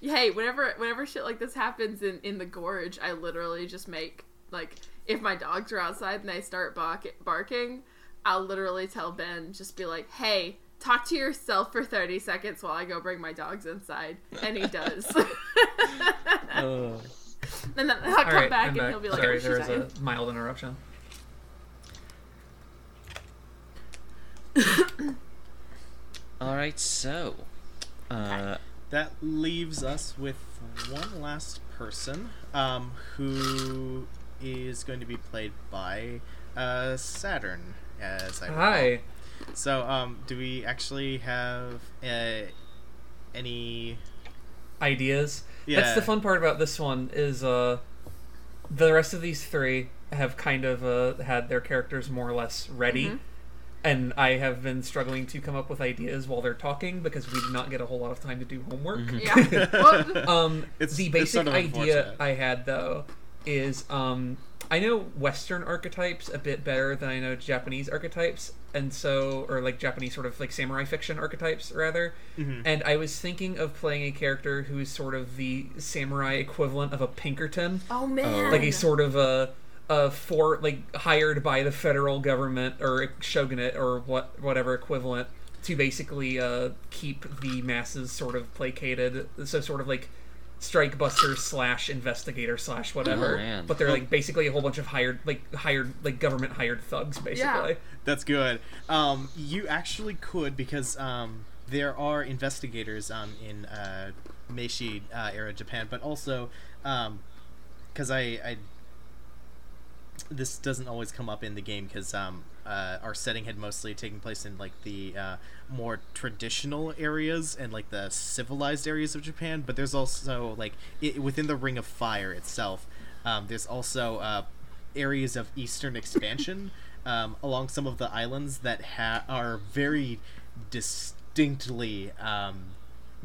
[SPEAKER 5] hey, whenever whenever shit like this happens in in the gorge, I literally just make like if my dogs are outside and they start bark- barking, I'll literally tell Ben just be like, "Hey, talk to yourself for 30 seconds while I go bring my dogs inside." And he does.
[SPEAKER 1] Oh. [laughs] [laughs]
[SPEAKER 5] and then I'll
[SPEAKER 4] All
[SPEAKER 5] come
[SPEAKER 4] right,
[SPEAKER 5] back
[SPEAKER 4] I'm
[SPEAKER 5] and
[SPEAKER 4] back.
[SPEAKER 5] he'll be like,
[SPEAKER 4] Sorry,
[SPEAKER 5] "Oh,
[SPEAKER 4] there was a mild interruption. [laughs]
[SPEAKER 1] Alright, so. Uh,
[SPEAKER 2] That leaves us with one last person, um, who is going to be played by uh, Saturn, as I recall.
[SPEAKER 4] Hi.
[SPEAKER 2] So, um, do we actually have uh, any?
[SPEAKER 4] ideas.
[SPEAKER 2] Yeah.
[SPEAKER 4] That's the fun part about this one is uh the rest of these three have kind of uh, had their characters more or less ready.
[SPEAKER 5] Mhm.
[SPEAKER 4] And I have been struggling to come up with ideas while they're talking because we did not get a whole lot of time to do homework.
[SPEAKER 5] Yeah. [laughs] [laughs]
[SPEAKER 4] Um,
[SPEAKER 2] It's-
[SPEAKER 4] the
[SPEAKER 2] it's
[SPEAKER 4] basic
[SPEAKER 2] sort of
[SPEAKER 4] idea. I had though is um, I know Western archetypes a bit better than I know Japanese archetypes, and so or like Japanese sort of like samurai fiction archetypes rather.
[SPEAKER 2] Mhm.
[SPEAKER 4] And I was thinking of playing a character who is sort of the samurai equivalent of a Pinkerton,
[SPEAKER 5] oh man.
[SPEAKER 4] like a sort of a a for like hired by the federal government or shogunate or what whatever equivalent to basically uh, keep the masses sort of placated. So sort of like strike buster slash investigator slash whatever.
[SPEAKER 1] Oh.
[SPEAKER 4] But they're like basically a whole bunch of hired like hired like government hired thugs basically. Yeah.
[SPEAKER 2] That's good. Um, you actually could because um, there are investigators um, in uh, Meiji uh, era Japan, but also because I, I this doesn't always come up in the game because um, uh, our setting had mostly taken place in like the uh, more traditional areas and like the civilized areas of Japan. But there's also like i within the Ring of Fire itself. Um, there's also uh, areas of eastern expansion [laughs] um, along some of the islands that ha- are very distinctly um,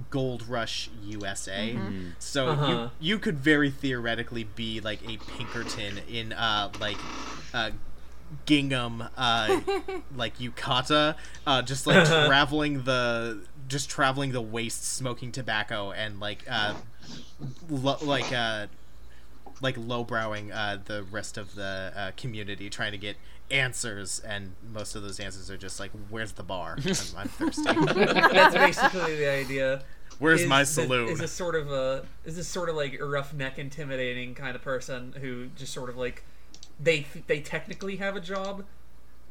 [SPEAKER 2] Gold Rush USA. So
[SPEAKER 4] Uh-huh.
[SPEAKER 2] you you could very theoretically be like a Pinkerton in uh like uh gingham uh [laughs] like yukata uh just like traveling the just traveling the waste smoking tobacco and like uh lo- like uh like lowbrowing uh the rest of the uh, community trying to get answers and most of those answers are just like where's the bar [laughs] i'm, I'm thirsty [laughs]
[SPEAKER 4] That's basically the idea.
[SPEAKER 2] where's
[SPEAKER 4] is
[SPEAKER 2] my
[SPEAKER 4] that-
[SPEAKER 2] saloon
[SPEAKER 4] Is this sort of a is this sort of like a roughneck, intimidating kind of person who just sort of like they they technically have a job,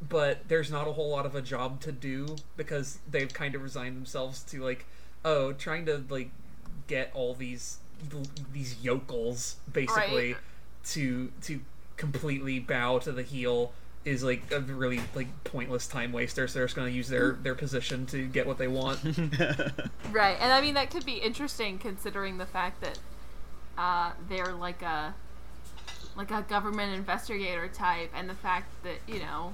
[SPEAKER 4] but there's not a whole lot of a job to do because they've kind of resigned themselves to like oh trying to like get all these these yokels basically
[SPEAKER 5] Right.
[SPEAKER 4] to to completely bow to the heel is like a really like pointless time waster so they're just going to use their [laughs] their position to get what they want [laughs]
[SPEAKER 5] Right, and I mean that could be interesting considering the fact that uh, they're like a like a government investigator type, and the fact that you know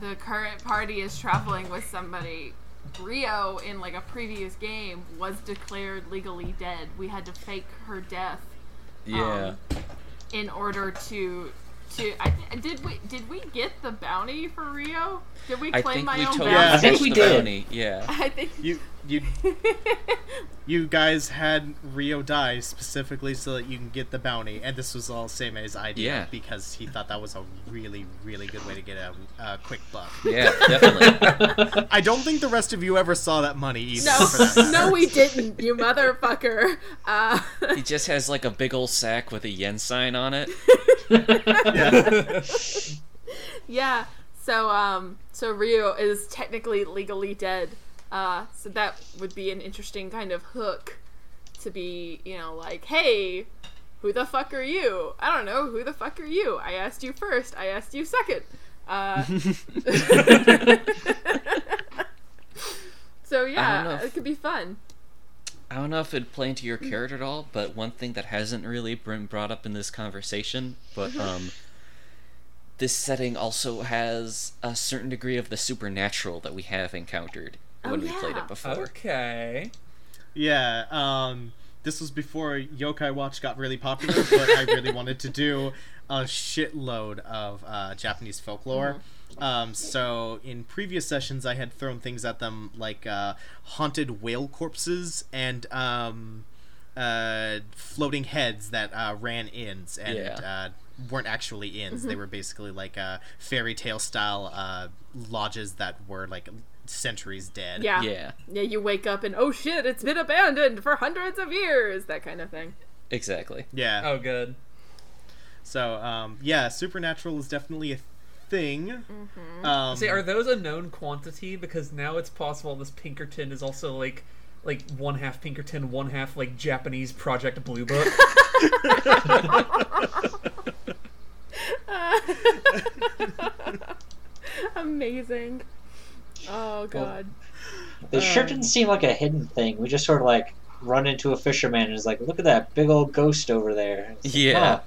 [SPEAKER 5] the current party is traveling with somebody. Rio in like a previous game was declared legally dead. We had to fake her death
[SPEAKER 1] yeah.
[SPEAKER 5] Um, in order to to. I, th- did we did we get the bounty for Rio? Did we
[SPEAKER 1] I
[SPEAKER 5] claim my
[SPEAKER 1] we
[SPEAKER 5] own
[SPEAKER 1] totally
[SPEAKER 2] Yeah, I
[SPEAKER 6] think we did.
[SPEAKER 1] bounty, Yeah. [laughs]
[SPEAKER 5] I think
[SPEAKER 2] you you [laughs] you guys had Rio die specifically so that you can get the bounty, and this was all Seimei's idea
[SPEAKER 1] Yeah.
[SPEAKER 2] because he thought that was a really, really good way to get a, a quick buck.
[SPEAKER 1] Yeah, definitely. [laughs]
[SPEAKER 2] I don't think the rest of you ever saw that money either.
[SPEAKER 5] No,
[SPEAKER 2] for that matter.
[SPEAKER 5] no, we didn't, you motherfucker. Uh,
[SPEAKER 1] he just has like a big old sack with a yen sign on it.
[SPEAKER 2] Yeah. [laughs]
[SPEAKER 5] yeah. So, um, so Rio is technically legally dead. Uh, so that would be an interesting kind of hook to be, you know, like, hey, who the fuck are you? I don't know. Who the fuck are you? I asked you first. I asked you second. Uh, [laughs] [laughs] so
[SPEAKER 1] I don't know
[SPEAKER 5] yeah, it could be fun.
[SPEAKER 1] I don't know if it'd play into your character at all, but one thing that hasn't really been brought up in this conversation, but um, this setting also has a certain degree of the supernatural that we have encountered
[SPEAKER 5] Oh,
[SPEAKER 1] when we played it before.
[SPEAKER 4] Okay.
[SPEAKER 2] Yeah, um, this was before Yokai Watch got really popular, but I really [laughs] wanted to do a shitload of uh, Japanese folklore. Um, so in previous sessions, I had thrown things at them like uh, haunted whale corpses and um, uh, floating heads that uh, ran inns and
[SPEAKER 1] Yeah.
[SPEAKER 2] uh, weren't actually inns. They were basically like uh, fairy tale style uh, lodges that were like centuries dead.
[SPEAKER 5] Yeah.
[SPEAKER 1] Yeah,
[SPEAKER 5] Yeah, you wake up and oh shit, it's been abandoned for hundreds of years. That kind of thing.
[SPEAKER 1] exactly.
[SPEAKER 2] Yeah.
[SPEAKER 4] Oh, good.
[SPEAKER 2] So, um, yeah, supernatural is definitely a thing. Um,
[SPEAKER 4] See, are those a known quantity? Because now it's possible this Pinkerton is also like, like one half Pinkerton, one half like Japanese Project Blue Book. [laughs]
[SPEAKER 5] Amazing. Oh god.
[SPEAKER 6] They sure didn't seem like a hidden thing. We just sort of like run into a fisherman and it's like, look at that big old ghost over there. Like,
[SPEAKER 1] Yeah.
[SPEAKER 6] huh,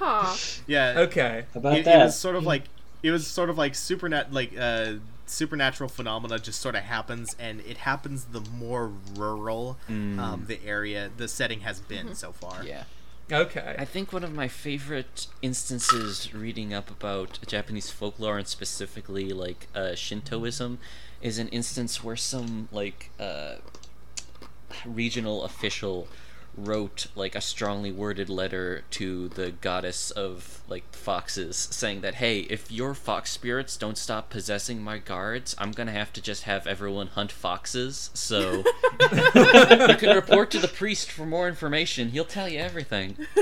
[SPEAKER 5] Huh.
[SPEAKER 2] yeah,
[SPEAKER 4] okay.
[SPEAKER 6] how about
[SPEAKER 2] it, it was sort of like it was sort of like supernat like uh, supernatural phenomena just sort of happens, and it happens the more rural um, the area, the setting has been so far.
[SPEAKER 1] Yeah.
[SPEAKER 4] Okay.
[SPEAKER 1] I think one of my favorite instances reading up about Japanese folklore and specifically like uh, Shintoism is an instance where some like uh, regional official wrote like a strongly worded letter to the goddess of like foxes saying that hey if your fox spirits don't stop possessing my guards i'm gonna have to just have everyone hunt foxes so [laughs] you can report to the priest for more information he'll tell you everything [laughs]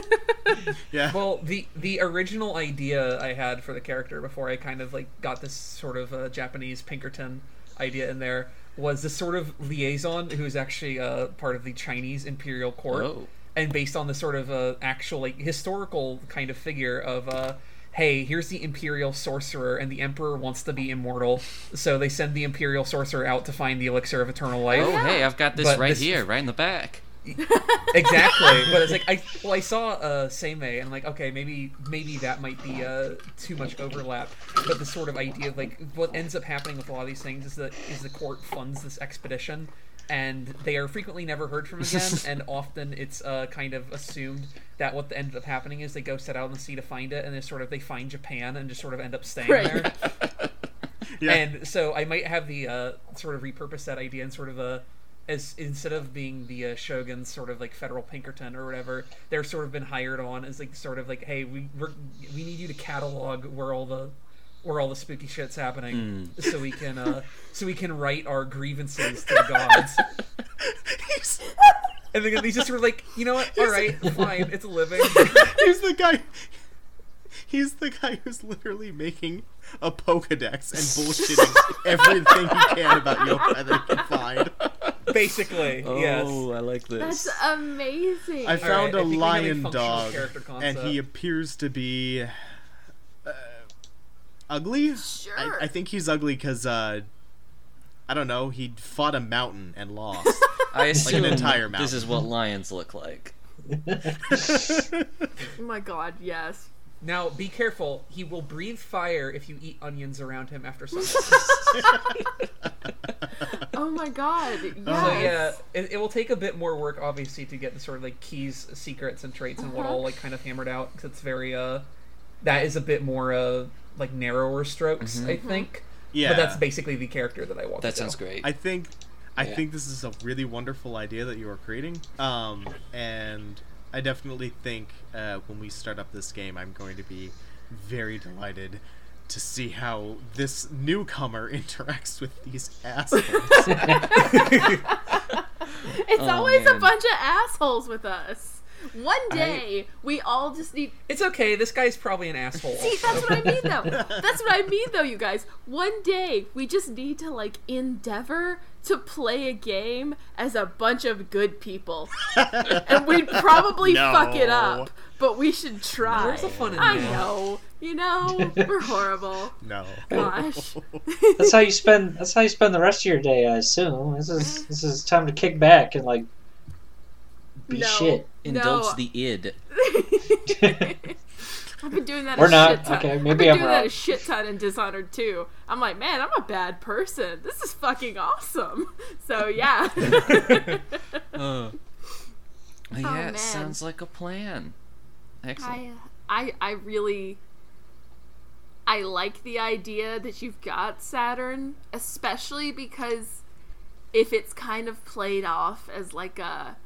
[SPEAKER 2] Yeah.
[SPEAKER 4] Well, the the original idea I had for the character before I kind of like got this sort of uh, Japanese Pinkerton idea in there was this sort of liaison who's actually uh, part of the Chinese imperial court,
[SPEAKER 1] Oh.
[SPEAKER 4] and based on the sort of uh, actual like historical kind of figure of. Uh, Hey, here's the Imperial Sorcerer, and the Emperor wants to be immortal, so they send the Imperial Sorcerer out to find the Elixir of Eternal Life.
[SPEAKER 1] Oh, hey, I've got this
[SPEAKER 4] But
[SPEAKER 1] right
[SPEAKER 4] this-
[SPEAKER 1] here, right in the back.
[SPEAKER 4] Exactly [laughs] but it's like i well i saw uh seimei and I'm like okay maybe maybe that might be uh too much overlap but the sort of idea of like what ends up happening with a lot of these things is that is the court funds this expedition and they are frequently never heard from [laughs] again and often it's uh kind of assumed that what ended up happening is they go set out on the sea to find it and they sort of they find japan and just sort of end up staying
[SPEAKER 5] Right.
[SPEAKER 4] there [laughs]
[SPEAKER 2] Yeah.
[SPEAKER 4] and so I might have the uh, sort of repurpose that idea and sort of a as instead of being the uh, shogun's sort of like federal Pinkerton or whatever, they're sort of been hired on as like sort of like, hey, we we're, we need you to catalog where all the where all the spooky shit's happening, so we can uh, [laughs] so we can write our grievances to the gods. [laughs] And then he's just sort of like, you know what? All right, [laughs] fine, it's a living.
[SPEAKER 2] he's the guy. He's the guy who's literally making a Pokedex and bullshitting everything he can about yokai that he can find. [laughs]
[SPEAKER 4] Basically, Yes.
[SPEAKER 1] Oh,
[SPEAKER 4] yes.
[SPEAKER 1] I like this.
[SPEAKER 5] That's amazing.
[SPEAKER 2] I found
[SPEAKER 4] I
[SPEAKER 2] a
[SPEAKER 4] think a
[SPEAKER 2] lion
[SPEAKER 4] functional
[SPEAKER 2] dog, and he appears to be uh, ugly.
[SPEAKER 5] Sure.
[SPEAKER 2] I, I think he's ugly because uh, I don't know. He fought a mountain and lost. [laughs]
[SPEAKER 1] I assume
[SPEAKER 2] entire mountain.
[SPEAKER 1] this is what lions look like. [laughs]
[SPEAKER 5] oh my god, yes.
[SPEAKER 4] Now, be careful. He will breathe fire if you eat onions around him after sunset. [laughs]
[SPEAKER 5] Oh my god, yes.
[SPEAKER 4] So yeah, it, it will take a bit more work, obviously, to get the sort of like keys, secrets, and traits, and what
[SPEAKER 5] Uh-huh.
[SPEAKER 4] all like kind of hammered out. Because it's very uh, that is a bit more uh like narrower strokes, I think.
[SPEAKER 2] yeah,
[SPEAKER 4] But that's basically the character that I want.
[SPEAKER 1] That
[SPEAKER 4] to
[SPEAKER 1] sounds
[SPEAKER 4] do.
[SPEAKER 1] great.
[SPEAKER 2] I think I
[SPEAKER 6] Yeah.
[SPEAKER 2] think this is a really wonderful idea that you are creating. Um, and I definitely think uh, when we start up this game, I'm going to be very delighted to see how this newcomer [laughs] interacts with these assholes. [laughs]
[SPEAKER 5] It's
[SPEAKER 1] Oh,
[SPEAKER 5] always a bunch of assholes with us. One day, we all just need.
[SPEAKER 4] It's okay. This guy's probably an asshole.
[SPEAKER 5] See, that's what I mean, though. [laughs] That's what I mean, though, you guys. One day, we just need to, like, endeavor to play a game as a bunch of good people. [laughs] and we'd probably fuck it up, but we should try.
[SPEAKER 4] Where's the fun in
[SPEAKER 5] I
[SPEAKER 4] that?
[SPEAKER 5] know. You know, we're horrible. [laughs]
[SPEAKER 2] no.
[SPEAKER 5] Gosh.
[SPEAKER 6] That's how you spend. That's how you spend the rest of your day. I assume this is this is time to kick back and like be
[SPEAKER 5] No.
[SPEAKER 6] shit.
[SPEAKER 1] Indulge
[SPEAKER 5] No.
[SPEAKER 1] the id. [laughs] [laughs]
[SPEAKER 5] I've been doing that.
[SPEAKER 6] Or
[SPEAKER 5] a
[SPEAKER 6] not.
[SPEAKER 5] Shit ton.
[SPEAKER 6] Okay,
[SPEAKER 5] I've been
[SPEAKER 6] I'm
[SPEAKER 5] doing that
[SPEAKER 6] wrong.
[SPEAKER 5] a shit ton in Dishonored too. I'm like, man, I'm a bad person. This is fucking awesome. [laughs] So yeah.
[SPEAKER 1] Uh, yeah,
[SPEAKER 5] man.
[SPEAKER 1] it sounds like a plan. Excellent.
[SPEAKER 5] I, I, I really, I like the idea that you've got Saturn, especially because if it's kind of played off as like a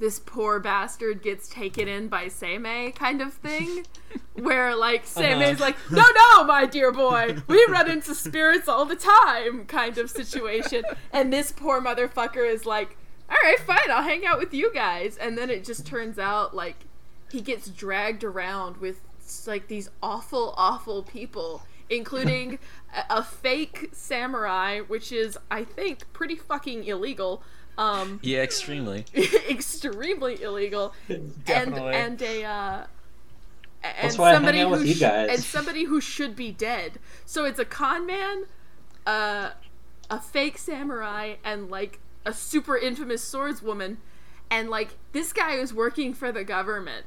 [SPEAKER 5] this poor bastard gets taken in by Seimei kind of thing, [laughs] where like uh-huh. Seimei's like, no, no, my dear boy, we run into spirits all the time kind of situation, and this poor motherfucker is like, all right, fine, I'll hang out with you guys, and then it just turns out like he gets dragged around with like these awful, awful people, including [laughs] a, a fake samurai, which is, I think, pretty fucking illegal. Um,
[SPEAKER 1] Yeah, extremely. [laughs]
[SPEAKER 5] extremely illegal,
[SPEAKER 4] Definitely.
[SPEAKER 5] and and a uh, and
[SPEAKER 6] That's why I hang
[SPEAKER 5] somebody
[SPEAKER 6] out with
[SPEAKER 5] who
[SPEAKER 6] you
[SPEAKER 5] sh- and somebody who should be dead. So it's a con man, uh, a fake samurai, and like a super infamous swordswoman, and like this guy is working for the government.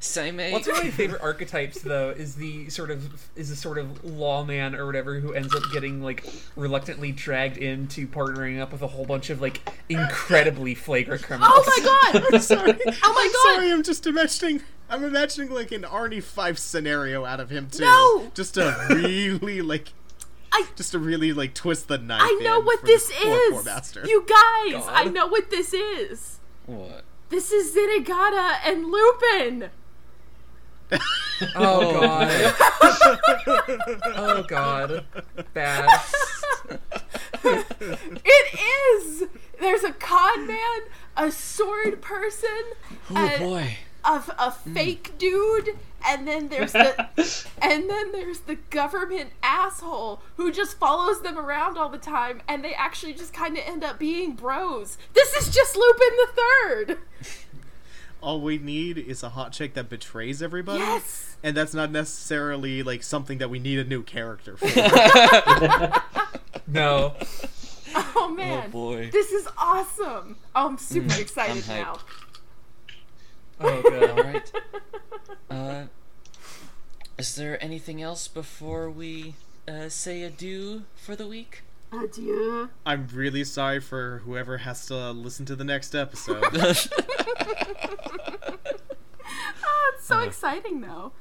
[SPEAKER 1] Seimei.
[SPEAKER 4] What's one of my favorite archetypes, though, is the sort of is the sort of lawman or whatever who ends up getting like reluctantly dragged into partnering up with a whole bunch of like incredibly flagrant oh criminals.
[SPEAKER 5] Oh my god! [laughs]
[SPEAKER 2] I'm sorry.
[SPEAKER 5] Oh my
[SPEAKER 2] I'm
[SPEAKER 5] God.
[SPEAKER 2] sorry. I'm just imagining. I'm imagining like an Arnie Five scenario out of him too.
[SPEAKER 5] No!
[SPEAKER 2] Just to really like.
[SPEAKER 5] I-
[SPEAKER 2] just to really like twist the knife.
[SPEAKER 5] I know
[SPEAKER 2] in
[SPEAKER 5] what
[SPEAKER 2] for
[SPEAKER 5] this
[SPEAKER 2] poor,
[SPEAKER 5] is.
[SPEAKER 2] Poor bastard.
[SPEAKER 5] You guys,
[SPEAKER 4] God.
[SPEAKER 5] I know what this is.
[SPEAKER 1] What?
[SPEAKER 5] This is Zenigata and Lupin. [laughs]
[SPEAKER 4] Oh, oh god. [laughs] oh god. Bad.
[SPEAKER 5] It is. There's a con man, a sword person,
[SPEAKER 1] Oh
[SPEAKER 5] a,
[SPEAKER 1] boy.
[SPEAKER 5] a, a fake dude, and then there's the [laughs] and then there's the government asshole who just follows them around all the time, and they actually just kind of end up being bros. This is just Lupin the Third.
[SPEAKER 2] All we need is a hot chick that betrays everybody.
[SPEAKER 5] Yes.
[SPEAKER 2] And that's not necessarily like something that we need a new character for. [laughs]
[SPEAKER 4] No. [laughs]
[SPEAKER 5] Oh man.
[SPEAKER 1] Oh boy.
[SPEAKER 5] This is awesome. Oh, I'm super
[SPEAKER 1] Mm,
[SPEAKER 5] excited
[SPEAKER 1] I'm
[SPEAKER 5] now.
[SPEAKER 4] Oh god.
[SPEAKER 1] All right. [laughs] Uh, is there anything else before we uh, say adieu for the week?
[SPEAKER 5] Adieu.
[SPEAKER 2] I'm really sorry for whoever has to listen to the next episode. [laughs] [laughs]
[SPEAKER 5] Oh, it's so exciting though.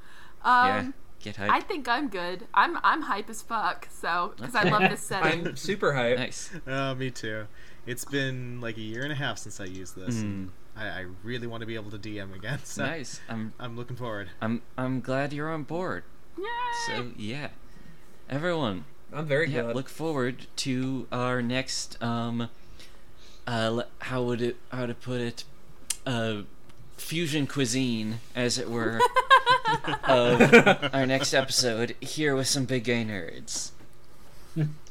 [SPEAKER 5] Um,
[SPEAKER 1] yeah. Get hyped.
[SPEAKER 5] I think I'm good. I'm I'm hype as fuck. So because I love [laughs] this setting.
[SPEAKER 4] I'm super hype.
[SPEAKER 1] nice.
[SPEAKER 2] uh, me too. It's been like a year and a half since I used this. and I, I really want to be able to DM again. So
[SPEAKER 1] Nice. I'm
[SPEAKER 2] I'm looking forward.
[SPEAKER 1] I'm I'm glad you're on board.
[SPEAKER 5] Yay!
[SPEAKER 1] So yeah, everyone,
[SPEAKER 4] I'm very
[SPEAKER 1] yeah,
[SPEAKER 4] good.
[SPEAKER 1] look forward to our next um, uh, how would it how to put it, uh, fusion cuisine, as it were, [laughs] of our next episode here with some big gay nerds. [laughs]